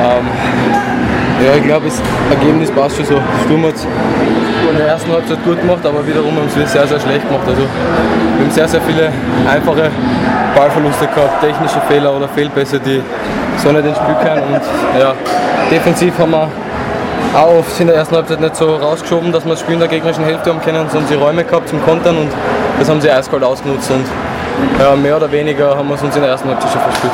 Ähm, ja, ich glaube, das Ergebnis passt schon so. Sturm hat in der ersten Halbzeit gut gemacht, aber wiederum haben sie sehr, sehr schlecht gemacht. Also, wir haben sehr, sehr viele einfache Ballverluste gehabt, technische Fehler oder Fehlpässe, die so nicht ins Spiel können. Und ja, defensiv haben wir auch oft in der ersten Halbzeit nicht so rausgeschoben, dass wir das Spiel in der gegnerischen Hälfte haben können, sondern sie Räume gehabt zum Kontern und das haben sie eiskalt ausgenutzt. Und ja, mehr oder weniger haben wir es uns in der ersten Halbzeit schon verspielt.